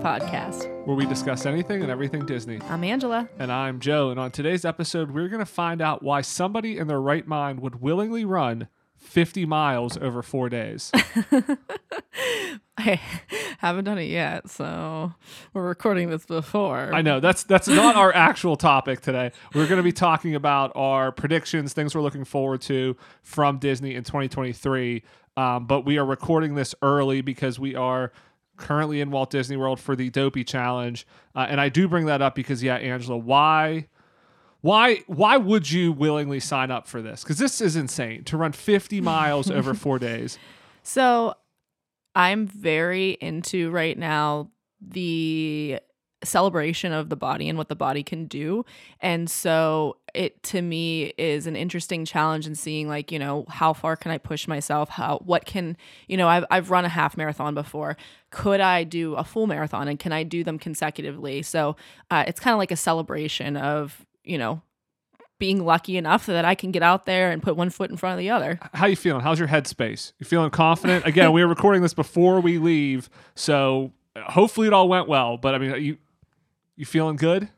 podcast. where we discuss anything and everything Disney. I'm Angela. And I'm Joe. And on today's episode, we're going to find out why somebody in their right mind would willingly run 50 miles over four days. I haven't done it yet, so we're recording this before. I know that's that's not our actual topic today. We're going to be talking about our predictions, things we're looking forward to from Disney in 2023. Um, but we are recording this early because we are currently in Walt Disney World for the Dopey Challenge, uh, and I do bring that up because yeah, Angela, why? Why why would you willingly sign up for this? Because this is insane to run 50 miles over four days. So I'm very into right now the celebration of the body and what the body can do. And so it to me is an interesting challenge in seeing like, you know, how far can I push myself? How what can, you know, I've I've run a half marathon before. Could I do a full marathon and can I do them consecutively? So uh, it's kind of like a celebration of, you know, being lucky enough that I can get out there and put one foot in front of the other. How you feeling? How's your headspace? You feeling confident? Again, we are recording this before we leave, so uh, hopefully it all went well. But I mean, you you feeling good?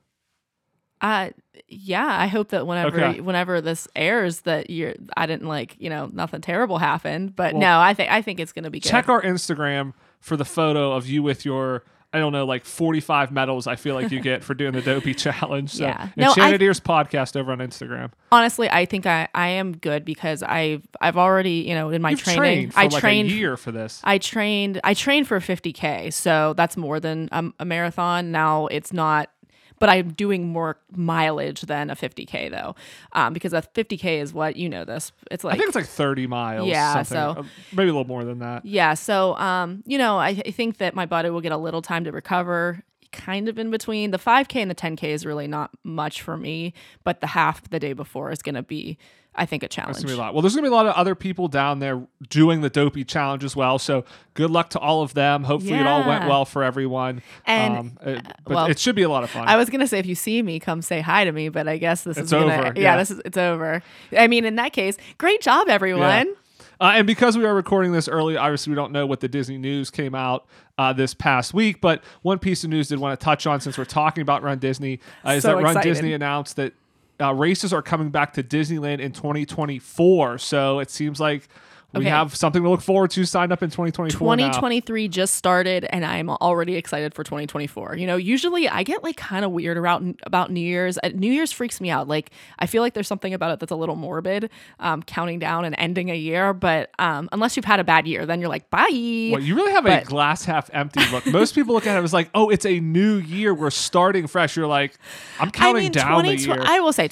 Uh yeah, I hope that whenever Okay. whenever this airs that you're I didn't like, you know, nothing terrible happened, but Well, no, I think I think it's going to be good. Check our Instagram for the photo of you with your I don't know, like 45 medals I feel like you get for doing the dopey challenge. So Yeah. No, Enchanted I- Ears podcast over on Instagram. Honestly, I think I I am good because I've I've already, you know, in my You've training, trained for I like trained a year for this. I trained I trained for 50k, so that's more than a, a marathon. Now it's not but I'm doing more mileage than a 50k though, um, because a 50k is what you know this. It's like I think it's like 30 miles. Yeah, something. so- Uh, maybe a little more than that. Yeah, so um, you know, I, I think that my body will get a little time to recover. Kind of in between the 5K and the 10K is really not much for me, but the half the day before is going to be, I think, a challenge. gonna be a lot. Well, there's gonna be a lot of other people down there doing the dopey challenge as well. So good luck to all of them. Hopefully it all went well for everyone. And, um, it- but well, it should be a lot of fun. I was gonna say if you see me, come say hi to me, but I guess this It's is gonna, over, Yeah, yeah. this is it's over. I mean, in that case, great job, everyone. Uh, and because we are recording this early, obviously we don't know what the Disney news came out uh, this past week. But one piece of news did want to touch on since we're talking about Run Disney uh, is So that Run excited. Disney announced that uh, races are coming back to Disneyland in 2024. So it seems like we Okay. have something to look forward to signed up in 2024. now. 2023 just started and I'm already excited for 2024. You know, usually I get like kind of weird about about New Year's. Uh, New Year's freaks me out. Like I feel like there's something about it that's a little morbid, um, counting down and ending a year. But um, unless you've had a bad year, then you're like, bye. Well, you really have a glass half empty look. Most people look at it as like, oh, it's a new year. We're starting fresh. You're like, I'm counting I mean, down the 2020 year. I will say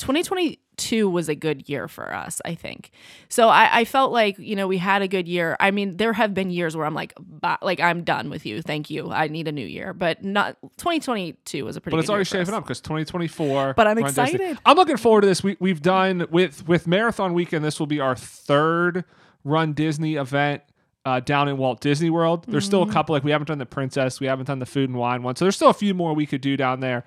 2022 was a good year for us, I think. So I, I felt like, you know, we had a good year. I mean, there have been years where I'm like, like I'm done with you. Thank you. I need a new year. But not 2022 was a pretty good but good it's already year shaping up because 2024. But I'm Run Disney. excited. I'm looking forward to this. We, we've done with with Marathon Weekend. This will be our third Run Disney event. Uh, down in Walt Disney World, there's still Mm-hmm. a couple like we haven't done the Princess, we haven't done the Food and Wine one, so there's still a few more we could do down there.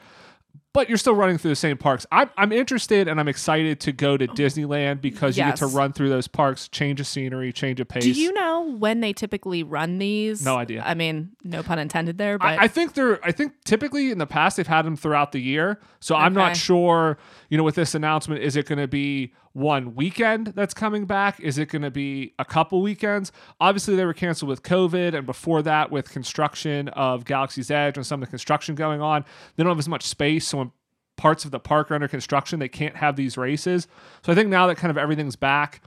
But you're still running through the same parks. I'm, I'm interested and I'm excited to go to Disneyland because you get to run through those parks, change of scenery, change of pace. Do you know when they typically run these? No idea. I mean, no pun intended there, but I, I think they're. I think typically in the past they've had them throughout the year. So I'm not sure. You know, with this announcement, is it going to be one weekend that's coming back? Is it going to be a couple weekends? Obviously, they were canceled with COVID, and before that, with construction of Galaxy's Edge and some of the construction going on, they don't have as much space. So when parts of the park are under construction, they can't have these races. So I think now that kind of everything's back,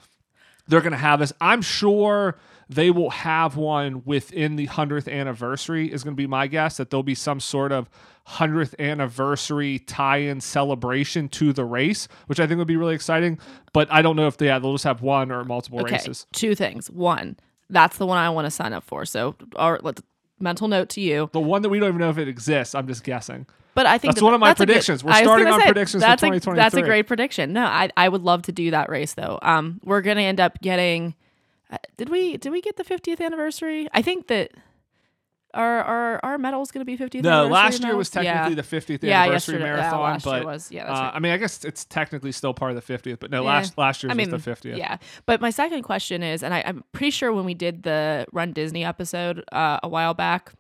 they're going to have this. I'm sure they will have one within the 100th anniversary, is going to be my guess, that there'll be some sort of 100th anniversary tie in celebration to the race, which I think would be really exciting. But I don't know if they, yeah, they'll just have one or multiple okay. races. Two things. One, that's the one I want to sign up for. So, or let's mental note to you. The one that we don't even know if it exists, I'm just guessing. But I think That's that- one of my a good- predictions. We're starting on say, predictions for that's a, 2023. That's a great prediction. No, I I would love to do that race though. Um, we're gonna end up getting. Uh, did we did we get the 50th anniversary? I think that our our our medal is gonna be 50th. No, last year was technically yeah. the 50th Yeah, anniversary yeah, marathon, last year but was. Yeah, that's uh, right. I mean, I guess it's technically still part of the 50th, but no, Yeah. last last year's I mean, was the 50th. Yeah. But my second question is, and I, I'm pretty sure when we did the Run Disney episode uh, a while back,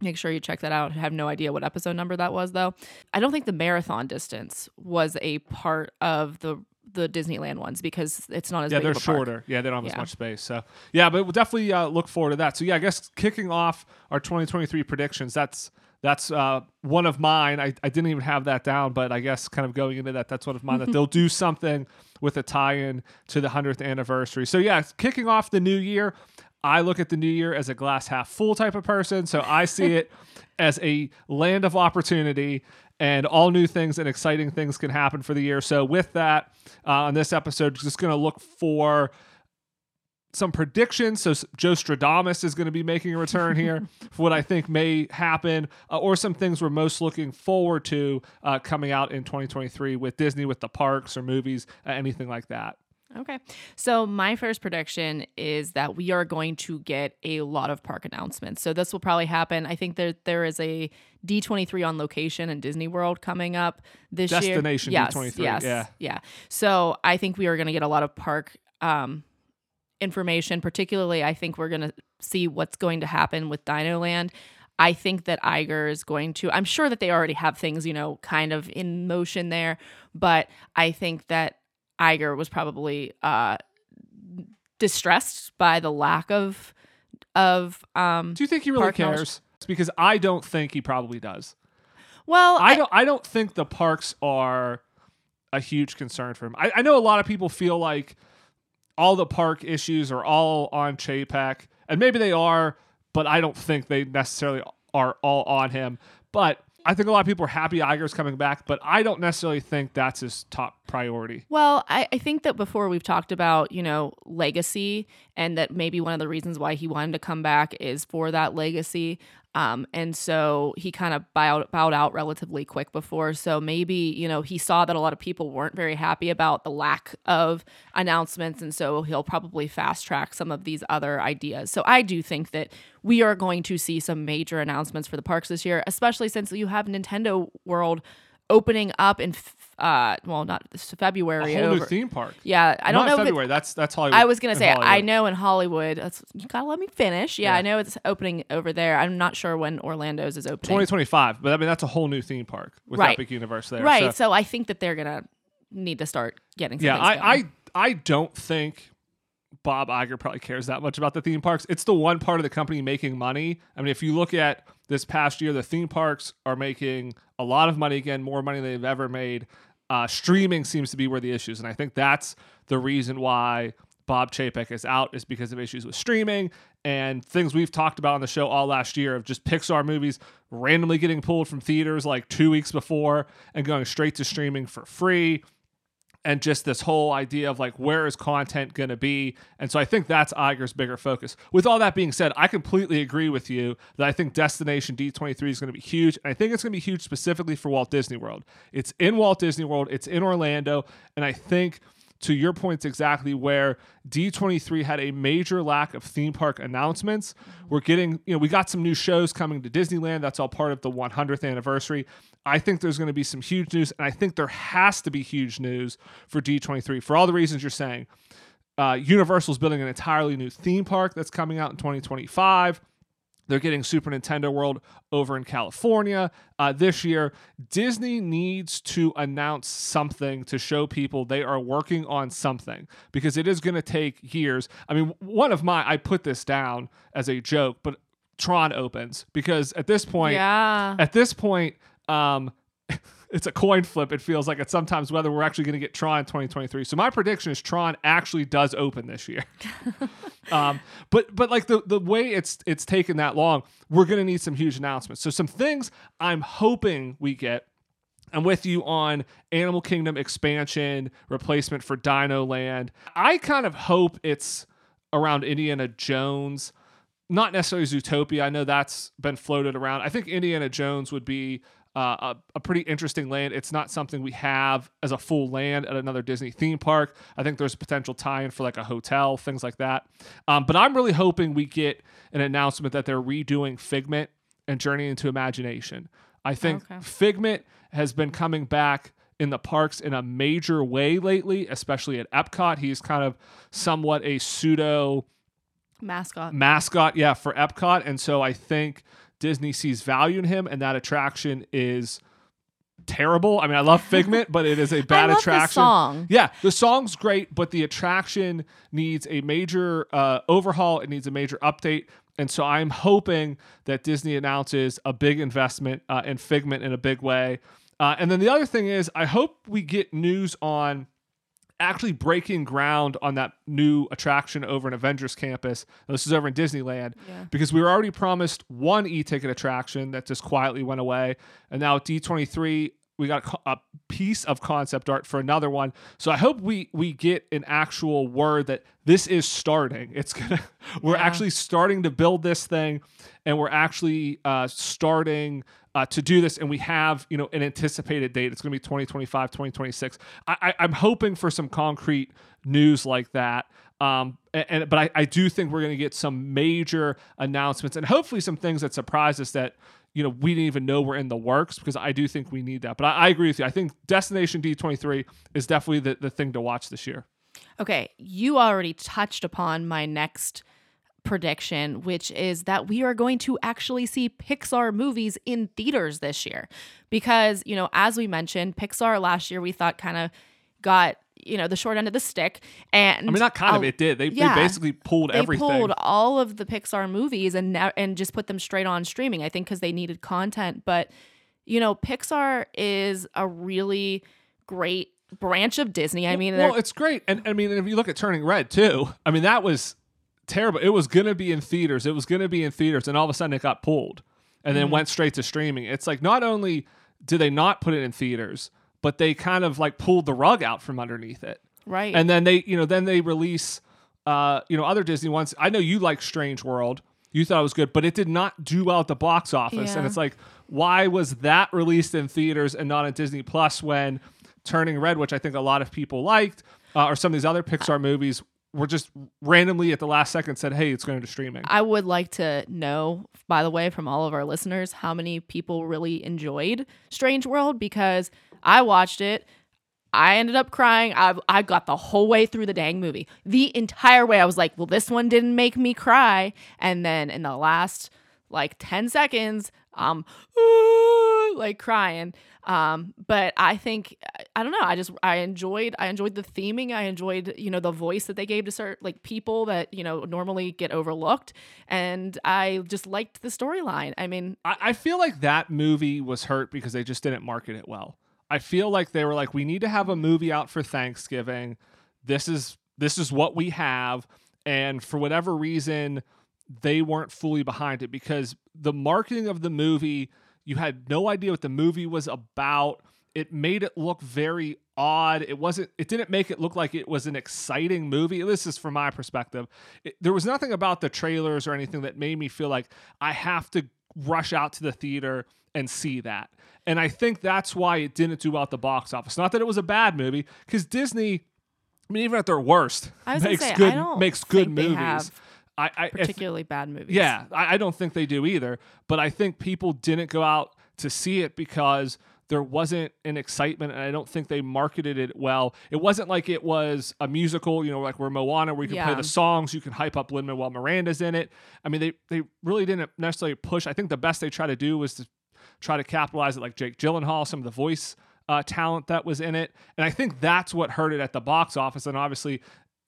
Make sure you check that out. I have no idea what episode number that was though. I don't think the marathon distance was a part of the the Disneyland ones because it's not as yeah, big they're of a park. shorter. Yeah, they don't have as much space. So yeah, but we'll definitely uh, look forward to that. So yeah, I guess kicking off our 2023 predictions. That's that's uh, one of mine. I, I didn't even have that down, but I guess kind of going into that, that's one of mine. that they'll do something with a tie-in to the hundredth anniversary. So yeah, kicking off the new year. I look at the new year as a glass half full type of person. So I see it as a land of opportunity and all new things and exciting things can happen for the year. So with that, uh, on this episode, just going to look for some predictions. So Joe Stradamus is going to be making a return here for what I think may happen, uh, or some things we're most looking forward to uh, coming out in 2023 with Disney, with the parks or movies, uh, anything like that. Okay. So my first prediction is that we are going to get a lot of park announcements. So this will probably happen. I think there there is a D23 on location in Disney World coming up this year. Destination yes, D23, Yes. yeah. Yeah. So I think we are going to get a lot of park um information, particularly I think we're going to see what's going to happen with Dino Land. I think that Iger is going to, I'm sure that they already have things, you know, kind of in motion there, but I think that Iger was probably uh, distressed by the lack of, of, um, Do you think he really Park knowledge- cares? Because I don't think he probably does. well, I don't. I don't think the parks are a huge concern for him. I, I know a lot of people feel like all the park issues are all on Chapek, and maybe they are, but I don't think they necessarily are all on him. But I think a lot of people are happy Iger's coming back, but I don't necessarily think that's his top priority. Well, I, I think that before we've talked about, you know, legacy and that maybe one of the reasons why he wanted to come back is for that legacy. Um, and so he kind of bowed, bowed out relatively quick before. So maybe, you know, he saw that a lot of people weren't very happy about the lack of announcements. And so he'll probably fast track some of these other ideas. So I do think that we are going to see some major announcements for the parks this year, especially since you have Nintendo World opening up in, uh, well, not this A February. whole new theme park. yeah, I don't Not know. February. that's that's Hollywood. I was gonna say I know in Hollywood. That's, you gotta let me finish. Yeah, Yeah. I know it's opening over there. I'm not sure when Orlando's is opening. 2025, but I mean that's a whole new theme park with Right. Epic Universe there. right. So- So. I think that they're gonna need to start getting. Some yeah, I. I I don't think Bob Iger probably cares that much about the theme parks. It's the one part of the company making money. I mean, if you look at this past year, the theme parks are making a lot of money again, more money than they've ever made. Uh, streaming seems to be where the issues, and I think that's the reason why Bob Chapek is out is because of issues with streaming and things we've talked about on the show all last year of just Pixar movies randomly getting pulled from theaters like two weeks before and going straight to streaming for free and just this whole idea of like where is content going to be? And so i think that's iger's bigger focus. With all that being said i completely agree with you that i think destination d23 is going to be huge and i think it's going to be huge specifically for walt disney world. It's in walt disney world it's in orlando and i think to your points exactly where D23 had a major lack of theme park announcements. We're getting, you know, we got some new shows coming to Disneyland. That's all part of the 100th anniversary. I think there's going to be some huge news, and I think there has to be huge news for D23 for all the reasons you're saying. Uh, Universal's building an entirely new theme park that's coming out in 2025. They're getting Super Nintendo World over in California uh, this year. Disney needs to announce something to show people they are working on something because it is going to take years. I mean, one of my, I put this down as a joke, but Tron opens because at this point, yeah. at this point, um, it's a coin flip. It feels like it's sometimes whether we're actually going to get Tron in 2023. So my prediction is Tron actually does open this year. um, but but like the the way it's it's taken that long, we're going to need some huge announcements. So some things I'm hoping we get. I'm with you on Animal Kingdom expansion replacement for Dino Land. I kind of hope it's around Indiana Jones not necessarily Zootopia. I know that's been floated around. I think Indiana Jones would be uh, a, a pretty interesting land. It's not something we have as a full land at another Disney theme park. I think there's a potential tie-in for like a hotel, things like that. Um, but I'm really hoping we get an announcement that they're redoing Figment and Journey into Imagination. I think Okay. Figment has been coming back in the parks in a major way lately, especially at Epcot. He's kind of somewhat a pseudo Mascot. mascot, yeah, for Epcot. And so I think Disney sees value in him and that attraction is terrible. I mean, I love Figment, but it is a bad attraction. The song. Yeah, the song's great, but the attraction needs a major uh, overhaul. It needs a major update. And so I'm hoping that Disney announces a big investment uh, in Figment in a big way. Uh, and then the other thing is, I hope we get news on actually breaking ground on that new attraction over in Avengers Campus. This is over in Disneyland Yeah. because we were already promised one e-ticket attraction that just quietly went away, and now at D23 we got a a piece of concept art for another one. So I hope we we get an actual word that this is starting. It's gonna we're Yeah. actually starting to build this thing, and we're actually uh, starting uh, to do this and we have you know an anticipated date. It's going to be 2025 2026 I, i'm hoping for some concrete news like that um, and, and but I, I do think we're going to get some major announcements and hopefully some things that surprise us that you know we didn't even know were in the works because i do think we need that. But i, I agree with you. I think destination d23 is definitely the, the thing to watch this year. Okay, you already touched upon my next prediction, which is that we are going to actually see Pixar movies in theaters this year. Because, you know, as we mentioned, Pixar last year we thought kind of got, you know, the short end of the stick. And i mean not kind of oh, it did they, yeah. they basically pulled everything. they everything pulled all of the Pixar movies and now and just put them straight on streaming. I think because they needed content, but you know, Pixar is a really great branch of Disney. I mean, well, it's great, and I mean, if you look at Turning Red too, I mean, that was terrible. It was gonna be in theaters. It was gonna be in theaters, and all of a sudden it got pulled, and Mm-hmm. then went straight to streaming. It's like not only do they not put it in theaters, but they kind of like pulled the rug out from underneath it. right. And then they, you know, then they release, uh, you know, other Disney ones. I know you like Strange World. You thought it was good, but it did not do well at the box office. And it's like, why was that released in theaters and not on Disney Plus when Turning Red, which I think a lot of people liked, uh, or some of these other Pixar movies were just randomly at the last second said, hey, it's going to streaming. I would like to know, by the way, from all of our listeners, how many people really enjoyed Strange World because I watched it. I ended up crying. I, I got the whole way through the dang movie. The entire way, I was like, well, this one didn't make me cry. And then in the last like 10 seconds, I'm like crying. Um, but I think I don't know. I just I enjoyed I enjoyed the theming. I enjoyed you know the voice that they gave to certain like people that you know normally get overlooked, and I just liked the storyline. I mean, I, I feel like that movie was hurt because they just didn't market it well. I feel like they were like, we need to have a movie out for Thanksgiving. This is this is what we have, and for whatever reason, they weren't fully behind it because the marketing of the movie, you had no idea what the movie was about. It made it look very odd. It wasn't. It didn't make it look like it was an exciting movie. This is from my perspective. It, there was nothing about the trailers or anything that made me feel like I have to rush out to the theater and see that. And I think that's why it didn't do well at the box office. Not that it was a bad movie, because Disney, I mean, even at their worst, makes say, good makes good movies. I, I if- particularly bad movies. yeah, I, I don't think they do either. But I think people didn't go out to see it because there wasn't an excitement, and I don't think they marketed it well. It wasn't like it was a musical, you know, like where Moana, where you can play the songs, you can hype up Lin Manuel Miranda's in it. I mean, they they really didn't necessarily push. I think the best they tried to do was to try to capitalize it, like Jake Gyllenhaal, some of the voice uh, talent that was in it, and I think that's what hurt it at the box office. And obviously,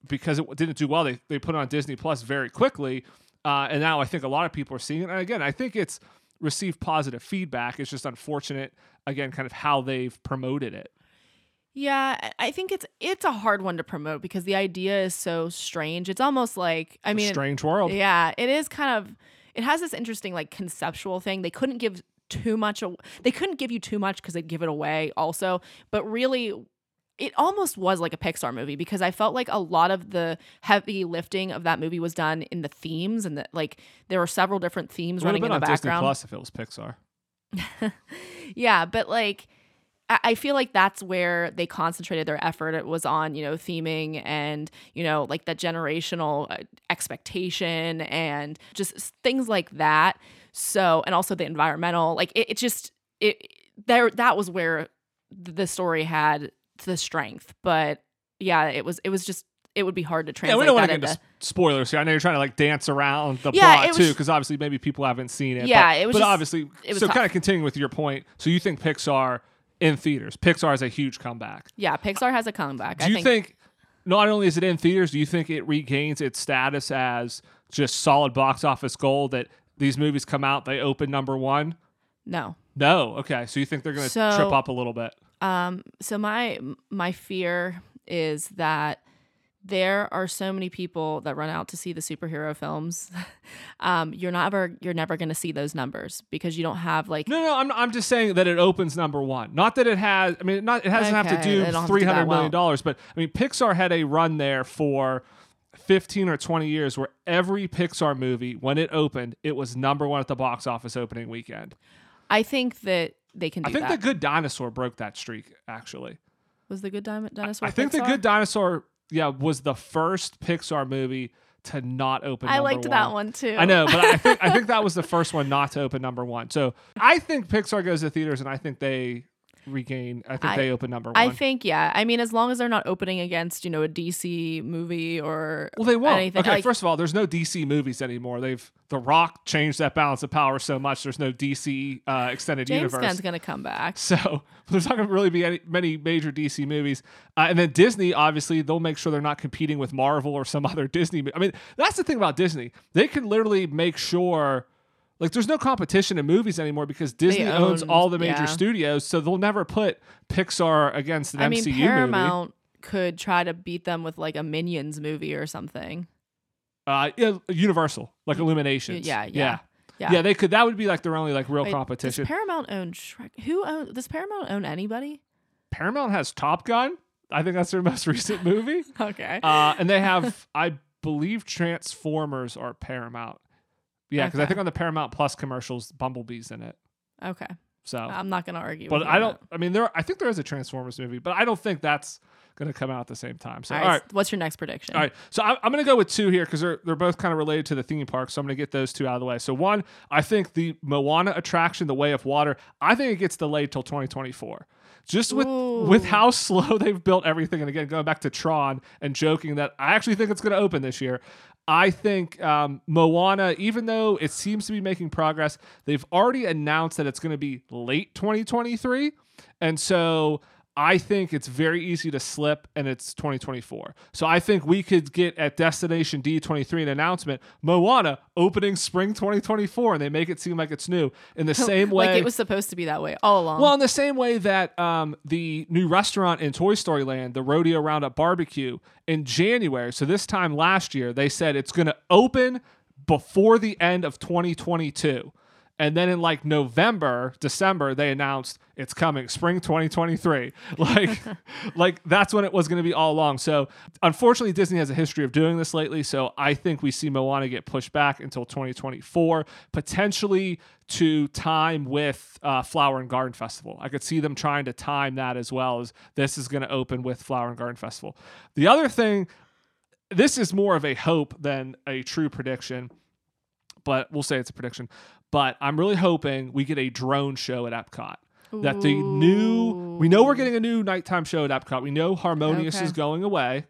because it didn't do well, they they put it on Disney Plus very quickly. Uh, and now I think a lot of people are seeing it. And again, I think it's received positive feedback. It's just unfortunate, again, kind of how they've promoted it. Yeah, I- think it's it's a hard one to promote because the idea is so strange. It's almost like I mean, Strange world. Yeah, it is kind of. It has this interesting like conceptual thing. They couldn't give too much. They couldn't give you too much because they'd give it away also. But really, it almost was like a Pixar movie because I felt like a lot of the heavy lifting of that movie was done in the themes and that like there were several different themes It would have running in the on Disney. Plus if it was Pixar. Yeah, but like I I feel like that's where they concentrated their effort. It was on, you know, theming and, you know, like that generational uh, expectation and just things like that. So, and also the environmental, like it, it just, it, there, that was where the story had the strength. But yeah, it was, it was just, it would be hard to Yeah, translate we don't want to get into. spoilers here. I know you're trying to like dance around the Yeah, plot too, because obviously maybe people haven't seen it. Yeah, but, it was But just- obviously, it was so tough. kind of continuing with your point. So you think Pixar in theaters? Pixar is a huge comeback. Yeah, Pixar has a comeback. Do you think, think not only is it in theaters, do you think it regains its status as just solid box office gold that these movies come out, they open number one? no. No. Okay. So you think they're going to So- trip up a little bit? Um, so my my fear is that there are so many people that run out to see the superhero films. um, you're never you're never going to see those numbers because you don't have like No, no, I'm, I'm just saying that it opens number one. Not that it has. I mean, not it doesn't have to Okay, do they don't have to do that hundred million well. dollars, but I mean, Pixar had a run there for fifteen or twenty years where every Pixar movie, when it opened, it was number one at the box office opening weekend. I think that they can I think that. the Good Dinosaur broke that streak. Actually, was the good Di- dinosaur? I think the Good Dinosaur, yeah, was the first Pixar movie to not open. I liked that one too. I know, but I think I think that was the first one not to open number one. So I think Pixar goes to theaters, and I think they regain. I think I- they open number one. I think yeah. I mean, as long as they're not opening against you know a DC movie or well, they won't. anything, okay, like- first of all, there's no DC movies anymore. They've The Rock changed that balance of power so much. There's no DC uh, extended James universe. Gunn's gonna come back. So there's not going to really be any, many major DC movies. Uh, and then Disney, obviously, they'll make sure they're not competing with Marvel or some other Disney. I mean, that's the thing about Disney. They can literally make sure, like, there's no competition in movies anymore because Disney owns all the major yeah. studios. So they'll never put Pixar against an I mean, MCU movie. Paramount could try to beat them with like a Minions movie or something. Uh, yeah, Universal, like Illuminations. yeah, yeah. yeah, Yeah. Yeah. they could. That would be like their only like real Wait, competition. Does Paramount own Shrek? Who own? Does Paramount own anybody? Paramount has Top Gun. I think that's their most recent movie. Okay. Uh, and they have, I believe, Transformers are Paramount. Yeah, because I think on the Paramount Plus commercials, Bumblebee's in it. okay. So, I'm not gonna argue. but I don't. I mean, there. I think there is a Transformers movie, but I don't think that's going to come out at the same time. So, All all right. right. What's your next prediction? All right, so I'm, I'm going to go with two here because they're they're both kind of related to the theme park. So I'm going to get those two out of the way. So one, I think the Moana attraction, The Way of Water, I think it gets delayed till 2024. Just with with how slow they've built everything, and again going back to Tron and joking that I actually think it's going to open this year. I think um, Moana, even though it seems to be making progress, they've already announced that it's going to be late 2023, and so I think it's very easy to slip and it's 2024. So I think we could get at Destination D23 an announcement Moana opening spring 2024 and they make it seem like it's new in the same way. Like it was supposed to be that way all along. well, in the same way that um, the new restaurant in Toy Story Land, the Rodeo Roundup Barbecue, in January, so this time last year, they said it's going to open before the end of 2022. And then in like November, December, they announced it's coming, spring 2023. Like, like that's when it was going to be all along. So, unfortunately, Disney has a history of doing this lately. So, I think we see Moana get pushed back until 2024, potentially to time with uh, Flower and Garden Festival. I could see them trying to time that as well as this is going to open with Flower and Garden Festival. The other thing, this is more of a hope than a true prediction but we'll say it's a prediction. But I'm really hoping we get a drone show at Epcot. That the new, we know we're getting a new nighttime show at Epcot. We know Harmonious Okay. is going away.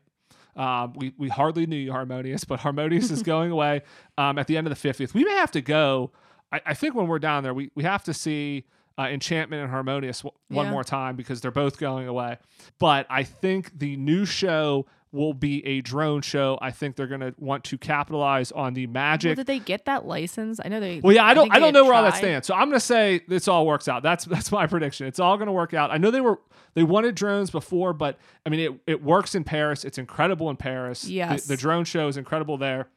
Um, we we hardly knew you, Harmonious, but Harmonious is going away um, at the end of the 50th. We may have to go. I, I think when we're down there, we, we have to see uh, Enchantment and Harmonious w- one Yeah. more time because they're both going away. But I think the new show will be a drone show. I think they're going to want to capitalize on the Well, magic. did they get that license? I know they. Well, yeah, I don't, think I don't know where all that stands. So I'm gonna say this all works out. That's that's my prediction. It's all gonna work out. I know they were they wanted drones before, but I mean it it works in Paris. It's incredible in Paris. The- Yes. the, drone show is incredible there.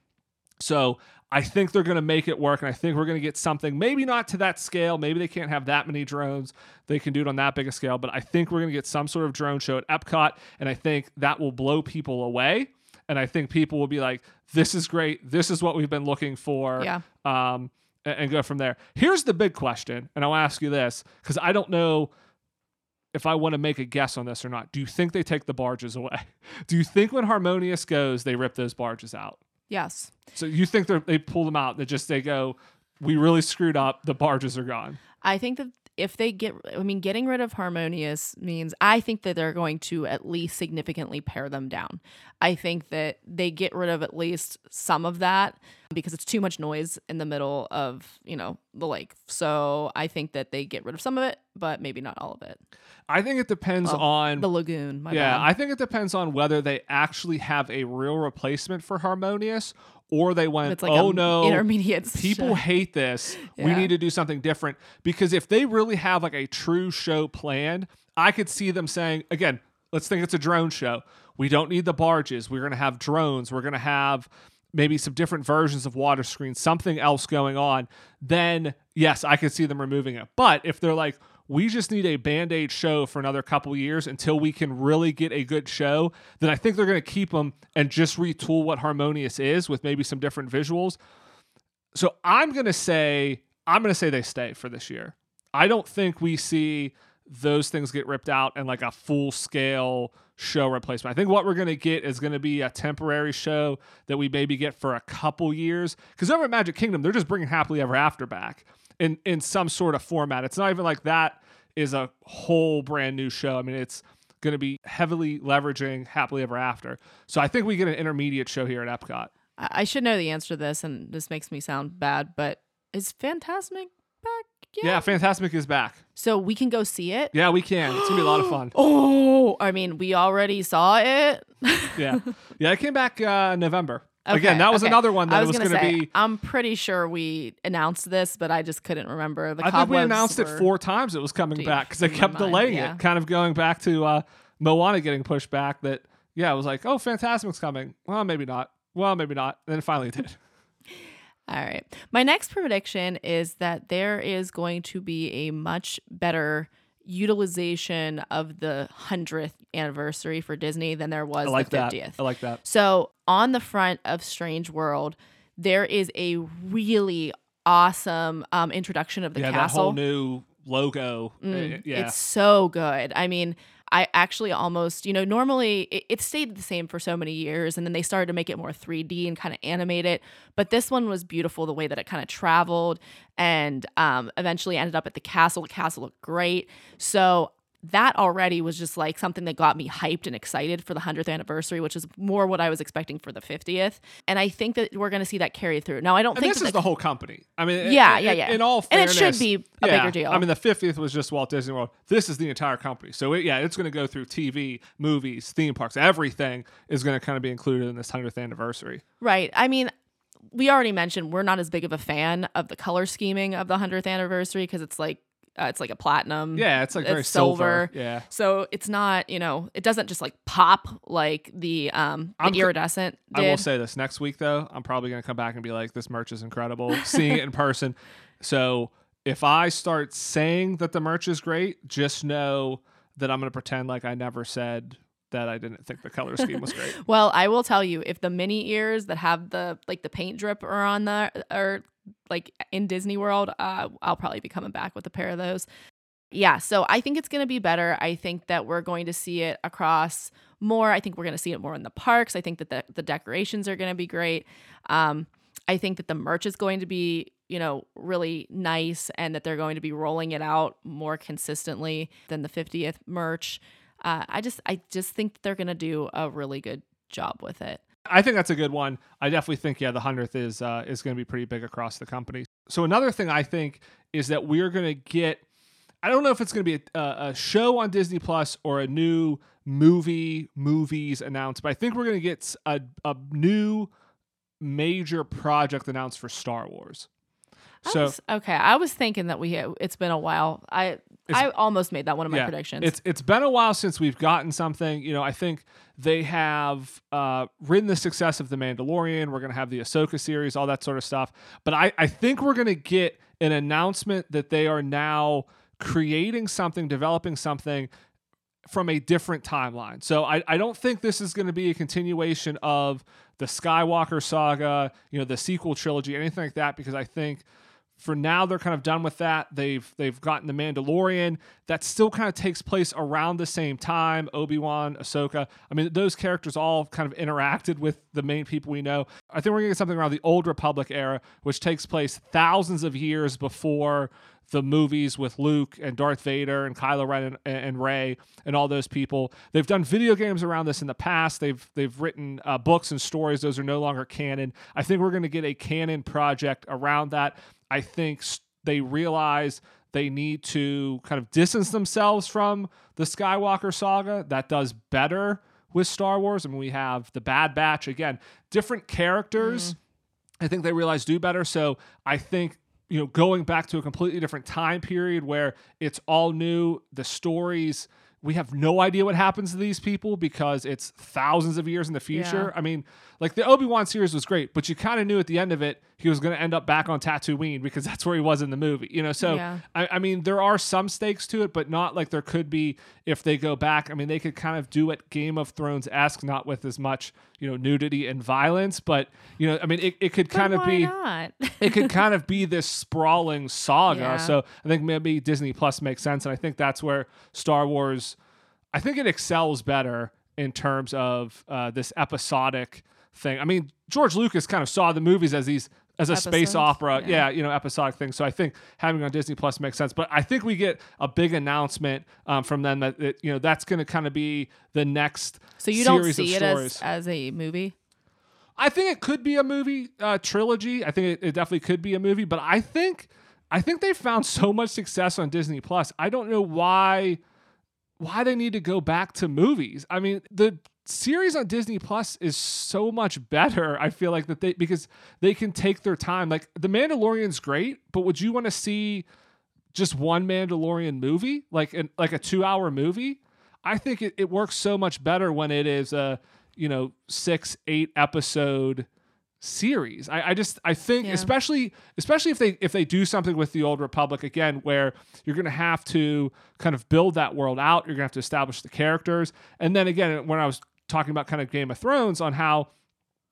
So I think they're gonna make it work, and I think we're gonna get something. Maybe not to that scale. Maybe they can't have that many drones. They can do it on that big a scale, but I think we're gonna get some sort of drone show at Epcot, and I think that will blow people away. And I think people will be like, "This is great. This is what we've been looking for." Yeah. um, a- and, go from there. Here's the big question, and I'll ask you this because I don't know if I want to make a guess on this or not. Do you think they take the barges away? Do you think when Harmonious goes, they rip those barges out? Yes. So you think they they pull them out? They just they go, we really screwed up. The barges are gone. I think that if they get, I mean, getting rid of Harmonious means I think that they're going to at least significantly pare them down. I think that they get rid of at least some of that because it's too much noise in the middle of, you know, the lake. So I think that they get rid of some of it, but maybe not all of it. I think it depends Well, on The lagoon. My yeah, bad. I think it depends on whether they actually have a real replacement for Harmonious or they went, like oh no, intermediate. people show. hate this. We need to do something different. Because if they really have like a true show planned, I could see them saying, again, let's think it's a drone show. We don't need the barges. We're going to have drones. We're going to have maybe some different versions of water screens, something else going on. Then, yes, I could see them removing it. But if they're like, we just need a band aid show for another couple years until we can really get a good show, then I think they're going to keep them and just retool what Harmonious is with maybe some different visuals. So I'm going to say I'm going to say they stay for this year. I don't think we see those things get ripped out and like a full scale show replacement. I think what we're going to get is going to be a temporary show that we maybe get for a couple years cuz over at Magic Kingdom they're just bringing Happily Ever After back in in some sort of format. It's not even like that is a whole brand new show. I mean, it's going to be heavily leveraging Happily Ever After. So I think we get an intermediate show here at Epcot. I should know the answer to this, and this makes me sound bad, but is Fantasmic back? yet? Yeah, Fantasmic is back. So we can go see it. Yeah, we can. It's gonna be a lot of fun. Oh, I mean, we already saw it. Yeah, yeah. It came back uh, November. Again, that was okay. another one that I was, was going gonna be. I'm pretty sure we announced this, but I just couldn't remember. The I think we announced it four times. It was coming deep back because they kept delaying yeah. it, kind of going back to uh, Moana getting pushed back. That yeah, it was like, oh, Fantasmic's coming. Well, maybe not. Well, maybe not. And then finally it did. All right. My next prediction is that there is going to be a much better utilization of the 100th anniversary for Disney than there was I like the that. 50th. I like that. So on the front of Strange World, there is a really awesome um, introduction of the yeah, castle. that whole new logo. Mm, Uh, yeah, It's so good. I mean, I actually almost, you know, normally it, it stayed the same for so many years and then they started to make it more 3D and kind of animate it. But this one was beautiful the way that it kind of traveled and um, eventually ended up at the castle. The castle looked great. So that already was just like something that got me hyped and excited for the 100th anniversary, which is more what I was expecting for the 50th. And I think that we're going to see that carry through. Now, I don't and think this is the whole company. I mean, Yeah, in, yeah, yeah. In all fairness, And it should be a yeah, bigger deal. I mean, the 50th was just Walt Disney World. This is the entire company. So it, yeah, it's going to go through TV, movies, theme parks. Everything is going to kind of be included in this 100th anniversary. Right. I mean, we already mentioned we're not as big of a fan of the color scheming of the 100th anniversary because it's like uh, it's like a platinum. Yeah, it's like very silver. silver. Yeah. So it's not, you know, it doesn't just like pop like the um the I'm iridescent did. I will say this next week though, I'm probably to come back and be like, this merch is incredible. Seeing it in person. So if I start saying that the merch is great, just know that I'm to pretend like I never said that I didn't think the color scheme was great. well, I will tell you if the mini ears that have the like the paint drip are on the or like in Disney World, uh, I'll probably be coming back with a pair of those. Yeah, so I think it's going to be better. I think that we're going to see it across more. I think we're going to see it more in the parks. I think that the, the decorations are going to be great. Um, I think that the merch is going to be, you know, really nice and that they're going to be rolling it out more consistently than the 50th merch. Uh, I just I just think they're going to do a really good job with it. I think that's a good one. I definitely think yeah, the hundredth is uh, is going to be pretty big across the company. So another thing I think is that we're going to get. I don't know if it's going to be a, a show on Disney Plus or a new movie movies announced, but I think we're going to get a, a new major project announced for Star Wars. I So was- okay, I was thinking that we it's been a while. I I almost made that one of my predictions. It's it's been a while since we've gotten something. You know, I think they have uh, ridden the success of the Mandalorian. We're gonna have the Ahsoka series, all that sort of stuff. But I I think we're gonna get an announcement that they are now creating something, developing something from a different timeline. So I, I don't think this is going to be a continuation of the Skywalker saga, you know, the sequel trilogy, anything like that, because I think for now they're kind of done with that. They've they've gotten the Mandalorian that still kind of takes place around the same time. Obi Wan, Ahsoka. I mean, those characters all kind of interacted with the main people we know. I think we're gonna get something around the Old Republic era, which takes place thousands of years before the movies with Luke and Darth Vader and Kylo Ren and, and Rey and all those people. They've done video games around this in the past. They've they've written uh, books and stories. Those are no longer canon. I think we're going to get a canon project around that. I think they realize they need to kind of distance themselves from the Skywalker saga. That does better with Star Wars. I mean, we have the Bad Batch again, different characters. Mm. I think they realize do better. So I think you know going back to a completely different time period where it's all new, the stories we have no idea what happens to these people because it's thousands of years in the future. Yeah. I mean, like the Obi Wan series was great, but you kind of knew at the end of it he was going to end up back on Tatooine because that's where he was in the movie, you know. So yeah. I, I, mean, there are some stakes to it, but not like there could be if they go back. I mean, they could kind of do it Game of Thrones esque, not with as much you know nudity and violence, but you know, I mean, it, it could kind of be it could kind of be this sprawling saga. Yeah. So I think maybe Disney Plus makes sense, and I think that's where Star Wars. I think it excels better in terms of uh, this episodic thing. I mean, George Lucas kind of saw the movies as these as a Episodes? space opera, yeah. yeah. you know, episodic thing. So I think having on Disney Plus makes sense. But I think we get a big announcement um, from them that it, you know that's going to kind of be the next. So you don't see it as, as a movie. I think it could be a movie uh, trilogy. I think it, it definitely could be a movie. But I think I think they found so much success on Disney Plus. I don't know why why they need to go back to movies. I mean, the series on Disney Plus is so much better. I feel like that they because they can take their time. Like The Mandalorian's great, but would you want to see just one Mandalorian movie, like an like a two hour movie? I think it, it works so much better when it is a you know six eight episode series. I, I just I think yeah. especially especially if they if they do something with the old Republic again, where you're gonna have to kind of build that world out, you're gonna have to establish the characters, and then again when I was talking about kind of Game of Thrones on how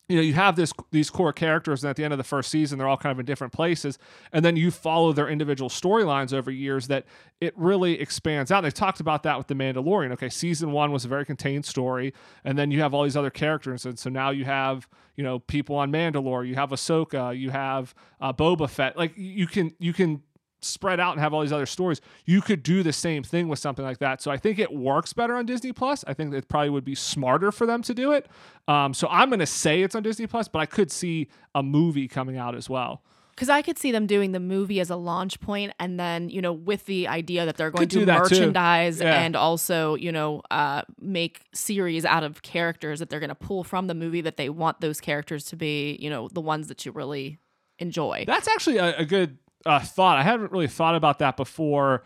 you know you have this these core characters and at the end of the first season they're all kind of in different places. And then you follow their individual storylines over years that it really expands out. They talked about that with the mandalorian. Okay season one was a very contained story. And then you have all these other characters. And so now you have you know people on mandalore. You have ahsoka. You have uh, boba fett. Like you can you can spread out and have all these other stories. You could do the same thing with something like that. So I think it works better on Disney Plus. I think it probably would be smarter for them to do it. Um, so I'm going to say it's on Disney Plus, but I could see a movie coming out as well. Because I could see them doing the movie as a launch point, and then you know, with the idea that they're going could to merchandise yeah. and also you know, uh, make series out of characters that they're going to pull from the movie that they want those characters to be, you know, the ones that you really enjoy. That's actually a, a good uh, thought. I haven't really thought about that before,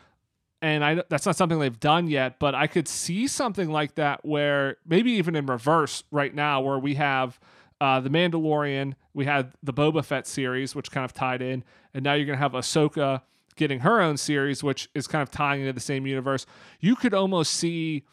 and I that's not something they've done yet. But I could see something like that where maybe even in reverse right now, where we have uh, the Mandalorian, we had the Boba Fett series, which kind of tied in, and now you're gonna have Ahsoka getting her own series, which is kind of tying into the same universe. You could almost see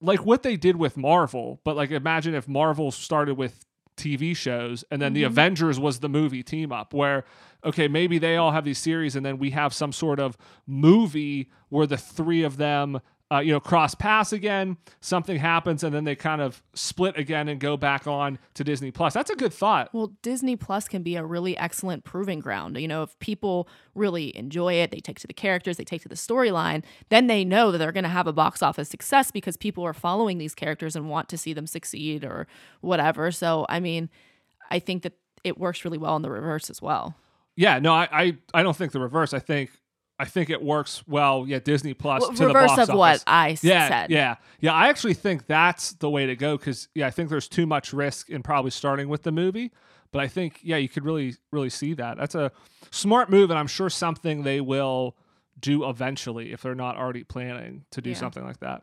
like what they did with Marvel, but like imagine if Marvel started with TV shows, and then mm-hmm. the Avengers was the movie team up where okay, maybe they all have these series, and then we have some sort of movie where the three of them uh, you know, cross paths again, something happens, and then they kind of split again and go back on to Disney Plus. That's a good thought. Well, Disney Plus can be a really excellent proving ground. You know, if people really enjoy it, they take to the characters, they take to the storyline, then they know that they're going to have a box office success because people are following these characters and want to see them succeed or whatever. So, I mean, I think that it works really well in the reverse as well. Yeah, no, I, I, I don't think the reverse. I think I think it works well. Yeah, Disney Plus well, to reverse the of office. what I yeah, said. Yeah, yeah. I actually think that's the way to go because yeah, I think there's too much risk in probably starting with the movie. But I think yeah, you could really really see that. That's a smart move, and I'm sure something they will do eventually if they're not already planning to do yeah. something like that.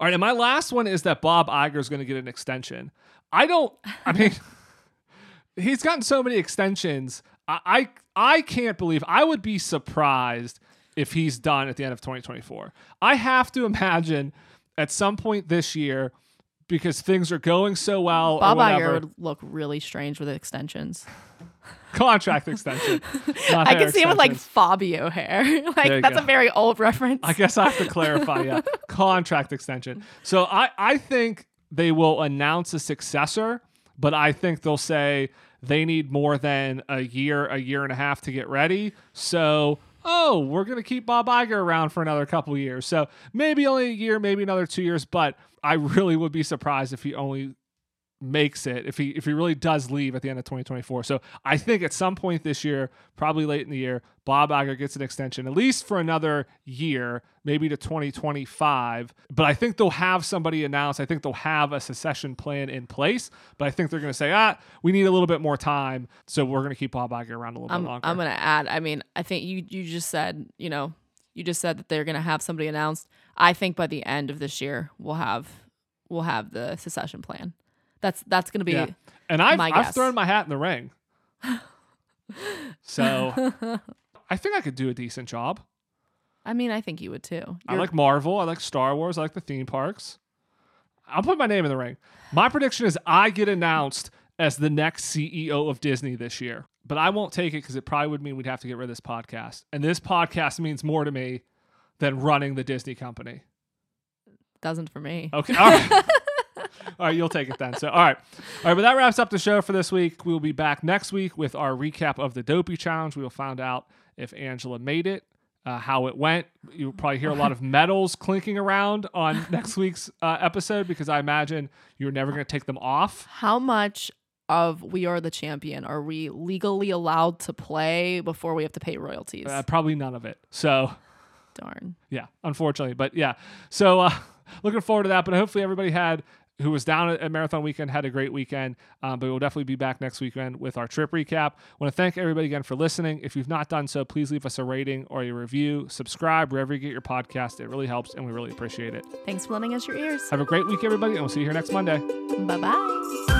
All right, and my last one is that Bob Iger is going to get an extension. I don't. I mean. he's gotten so many extensions. I, I I can't believe I would be surprised if he's done at the end of 2024. I have to imagine at some point this year because things are going so well. Bob Iger would look really strange with extensions. Contract extension. not I can see him with like. Fabio hair. Like that's go. a very old reference. I guess I have to clarify. Yeah, contract extension. So I I think they will announce a successor, but I think they'll say they need more than a year, a year and a half to get ready. So. Oh, we're gonna keep Bob Iger around for another couple years. So maybe only a year, maybe another two years. But I really would be surprised if he only makes it if he if he really does leave at the end of 2024. So I think at some point this year, probably late in the year, Bob Iger gets an extension at least for another year, maybe to 2025. But I think they'll have somebody announced. I think they'll have a secession plan in place. But I think they're going to say, ah, we need a little bit more time, so we're going to keep Bob Iger around a little I'm, bit longer. I'm gonna add. I mean, I think you you just said you know you just said that they're gonna have somebody announced. I think by the end of this year we'll have we'll have the secession plan. That's that's gonna be. yeah, and I've I've guess. thrown my hat in the ring. So I think I could do a decent job. I mean, I think you would too. I You're- like Marvel. I like Star Wars. I like the theme parks. I'll put my name in the ring. My prediction is I get announced as the next CEO of Disney this year. But I won't take it because it probably would mean we'd have to get rid of this podcast. And this podcast means more to me than running the Disney company. doesn't for me. Okay. All right. all right, you'll take it then. So, all right. All right, but that wraps up the show for this week. We'll be back next week with our recap of the Dopey Challenge. We will find out if Angela made it, uh, how it went. You'll probably hear a lot of medals clinking around on next week's uh, episode because I imagine you're never going to take them off. How much of We Are the Champion are we legally allowed to play before we have to pay royalties? Uh, probably none of it. So, Darn. yeah, unfortunately. But yeah, so uh, looking forward to that. But hopefully, everybody had who was down at, at Marathon Weekend had a great weekend. Um, but we'll definitely be back next weekend with our trip recap. want to thank everybody again for listening. If you've not done so, please leave us a rating or a review. Subscribe wherever you get your podcast. It really helps, and we really appreciate it. Thanks for lending us your ears. Have a great week, everybody, and we'll see you here next Monday. Bye bye.